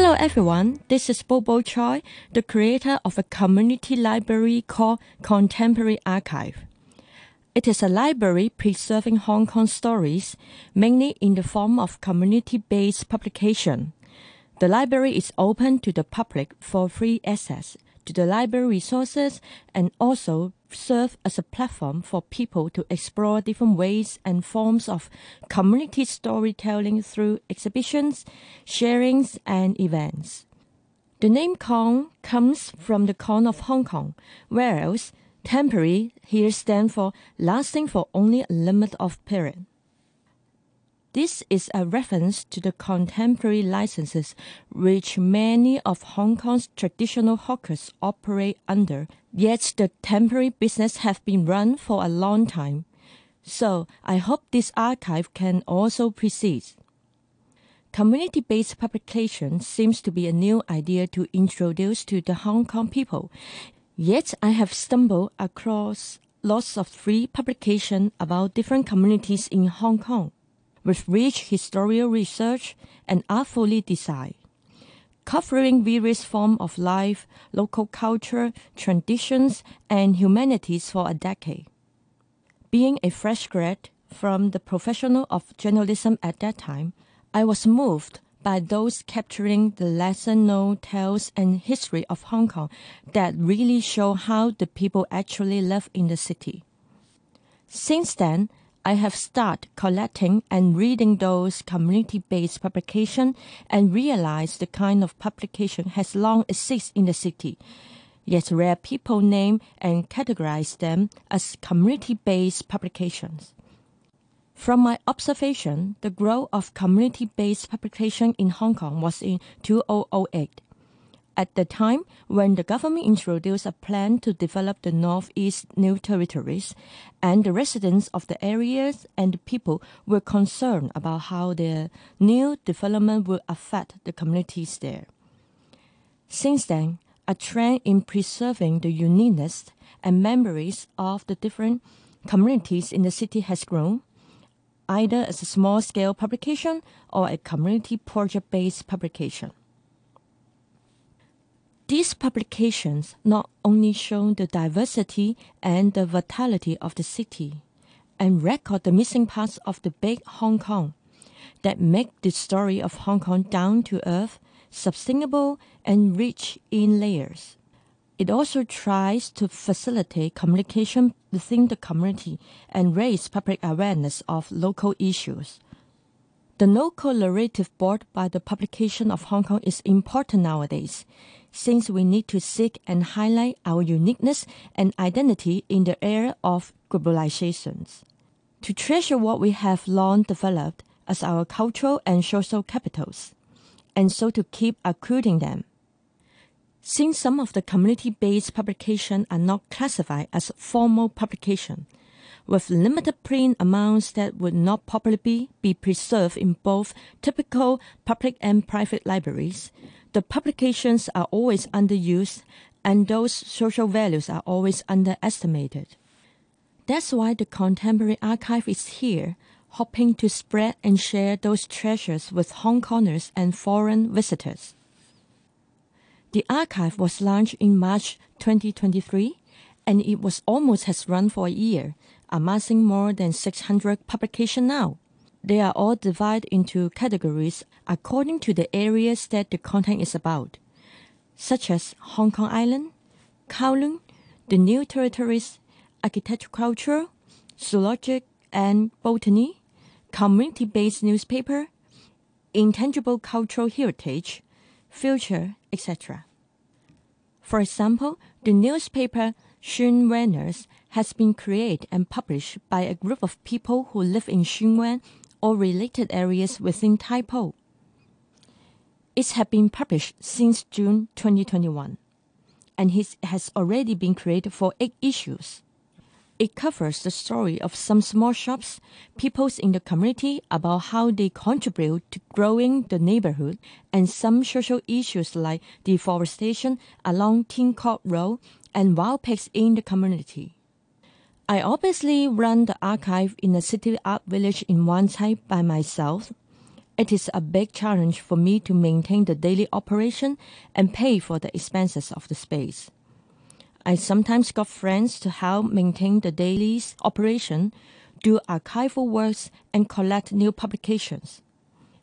Hello everyone, this is Bobo Choy, the creator of a community library called Kong Temporary Archive. It is a library preserving Hong Kong stories, mainly in the form of community-based publication. The library is open to the public for free access to the library resources and also serve as a platform for people to explore different ways and forms of community storytelling through exhibitions, sharings, and events. The name Kong comes from the Kong of Hong Kong, whereas temporary here stands for lasting for only a limit of period. This is a reference to the contemporary licenses which many of Hong Kong's traditional hawkers operate under, yet the temporary business have been run for a long time. So I hope this archive can also proceed. Community-based publication seems to be a new idea to introduce to the Hong Kong people. Yet I have stumbled across lots of free publication about different communities in Hong Kong with rich historical research and artfully designed, covering various forms of life, local culture, traditions, and humanities for a decade. Being a fresh grad from the professional of journalism at that time, I was moved by those capturing the lesser known tales and history of Hong Kong that really show how the people actually live in the city. Since then, I have started collecting and reading those community-based publications and realized the kind of publication has long existed in the city. Yet rare people name and categorize them as community-based publications. From my observation, the growth of community-based publication in Hong Kong was in 2008 at the time when the government introduced a plan to develop the Northeast New Territories, and the residents of the areas and the people were concerned about how the new development would affect the communities there. Since then, a trend in preserving the uniqueness and memories of the different communities in the city has grown, either as a small scale publication or a community project based publication. These publications not only show the diversity and the vitality of the city and record the missing parts of the big Hong Kong that make the story of Hong Kong down to earth, sustainable, and rich in layers. It also tries to facilitate communication within the community and raise public awareness of local issues. The local narrative brought by the publication of Hong Kong is important nowadays since we need to seek and highlight our uniqueness and identity in the era of globalizations. To treasure what we have long developed as our cultural and social capitals, and so to keep accruing them. Since some of the community-based publications are not classified as formal publication, with limited print amounts that would not properly be preserved in both typical public and private libraries, the publications are always underused and those social values are always underestimated. That's why the Kong Temporary Archive is here, hoping to spread and share those treasures with Hong Kongers and foreign visitors. The archive was launched in March 2023 and it was almost has run for a year, amassing more than 600 publications now. They are all divided into categories according to the areas that the content is about, such as Hong Kong Island, Kowloon, the New Territories, architecture culture, zoologic and botany, community-based newspaper, intangible cultural heritage, future, etc. For example, the newspaper Shun Weners has been created and published by a group of people who live in Shuen Wan or related areas within Tai Po. It has been published since June 2021, and it has already been created for eight issues. It covers the story of some small shops, peoples in the community about how they contribute to growing the neighborhood, and some social issues like deforestation along Ting Kok Road and wild pigs in the community. I obviously run the archive in the City Art Village in Wan by myself, It is a big challenge for me to maintain the daily operation and pay for the expenses of the space. I sometimes got friends to help maintain the daily operation, do archival works, and collect new publications.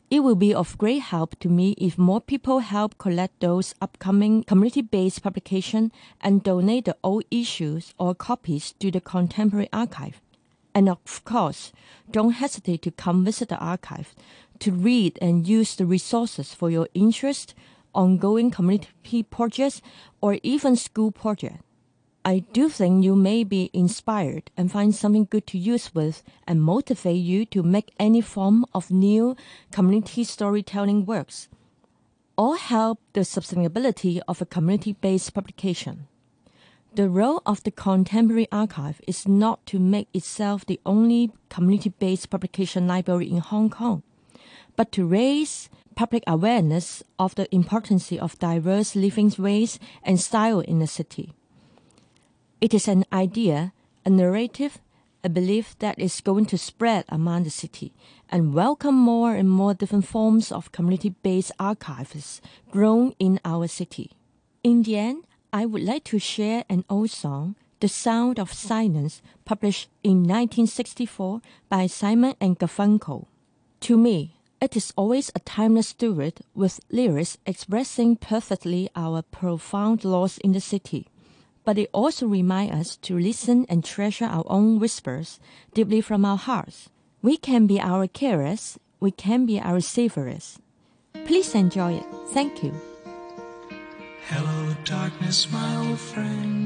It will be of great help to me if more people help collect those upcoming community-based publications and donate the old issues or copies to the Kong Temporary Archive. And of course, don't hesitate to come visit the archive to read and use the resources for your interest, ongoing community projects, or even school projects. I do think you may be inspired and find something good to use with and motivate you to make any form of new community storytelling works or help the sustainability of a community-based publication. The role of the Kong Temporary Archive is not to make itself the only community-based publication library in Hong Kong, but to raise public awareness of the importance of diverse living ways and style in the city. It is an idea, a narrative, a belief that is going to spread among the city and welcome more and more different forms of community-based archives grown in our city. In the end, I would like to share an old song, The Sound of Silence, published in 1964 by Simon and Garfunkel. To me, it is always a timeless duet with lyrics expressing perfectly our profound loss in the city but it also reminds us to listen and treasure our own whispers deeply from our hearts. We can be our carers, we can be our saviors. Please enjoy it. Thank you. Hello, darkness, my old friend.